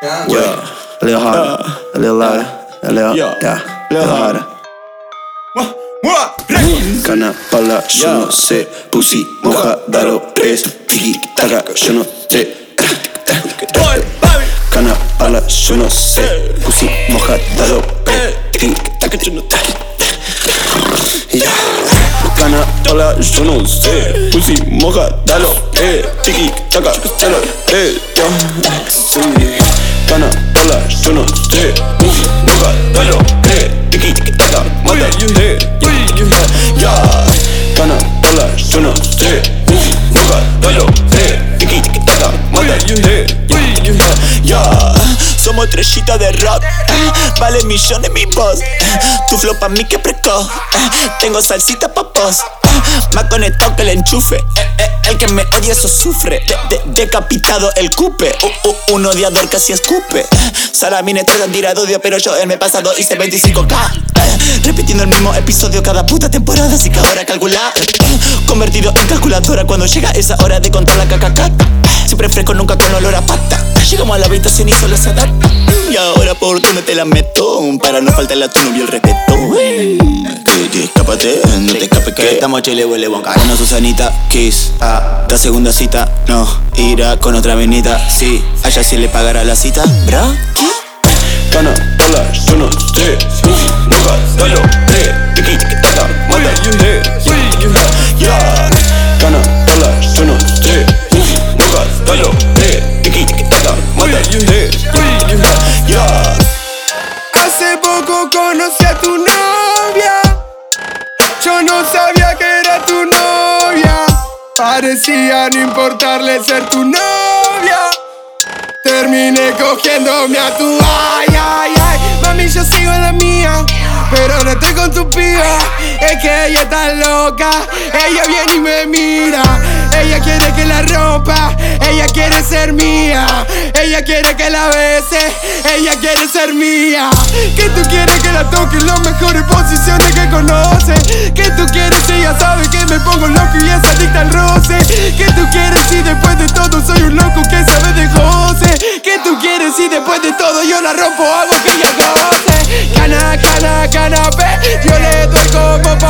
Yeah, a little harder, a little louder, a little, Yeah. yeah, a little harder. Cana pala, yo no sé. Pussy moja, dalo es. Tiki taka, yo no sé. Cana pala, yo no sé. Pussy moja, dalo es. Tiki taka, yo no sé. Cana pala, yo no sé. Pussy moja, dalo eh. Tiki taka, dalo eh. Yeah. Pala, yo no sé. Pussy moja, dalo eh. Tiki taka, mata eh. Yeah. Cana pala, yo no sé. Pussy moja, dalo eh. Tiki taka, mata eh. Yeah. Somos estrellitas de rock, eh, vale millones mi voz. eh, Tu flow pa' mí que precoz, eh, tengo salsita pa' pos. Más conectado que el enchufe, que me odia eso sufre. De- de- decapitado el cupe, un odiador casi escupe. Salamines tratan tirado odio, pero yo en mi pasado hice 25k. eh, Repitiendo el mismo episodio cada puta temporada, así que ahora calcular. eh, Convertido en calculadora cuando llega esa hora de contar la cacaca. Siempre fresco, nunca con olor a pata. Llegamos a la habitación y solo se adapta. Y ahora por dónde te la meto, para no faltarle a tu novio el respeto. Que, escápate, no te escapes que estamos chile, huele bonca. Bueno, Susanita, kiss. Ah, la segunda cita, no. Irá con otra venita, sí. Allá sí le pagará la cita. Cana pala, yo no sé. Sabía que era tu novia. Parecía no importarle ser tu novia. Terminé cogiéndome a tu ay, ay, ay. Mami, yo sigo en la mía. Pero no estoy con tu piba. Es que ella está loca. Ella viene y me mira. Ella quiere que la rompa. Ella quiere ser mía. Ella quiere que la bese. Ella quiere ser mía. Que tú quieres que la toque en las mejores posiciones que conoce. Que tú roce Que tú quieres y después de todo soy un loco que sabe de José Que tú quieres y después de todo yo la rompo hago que ella goce. Cana, cana, canapé, yo le doy como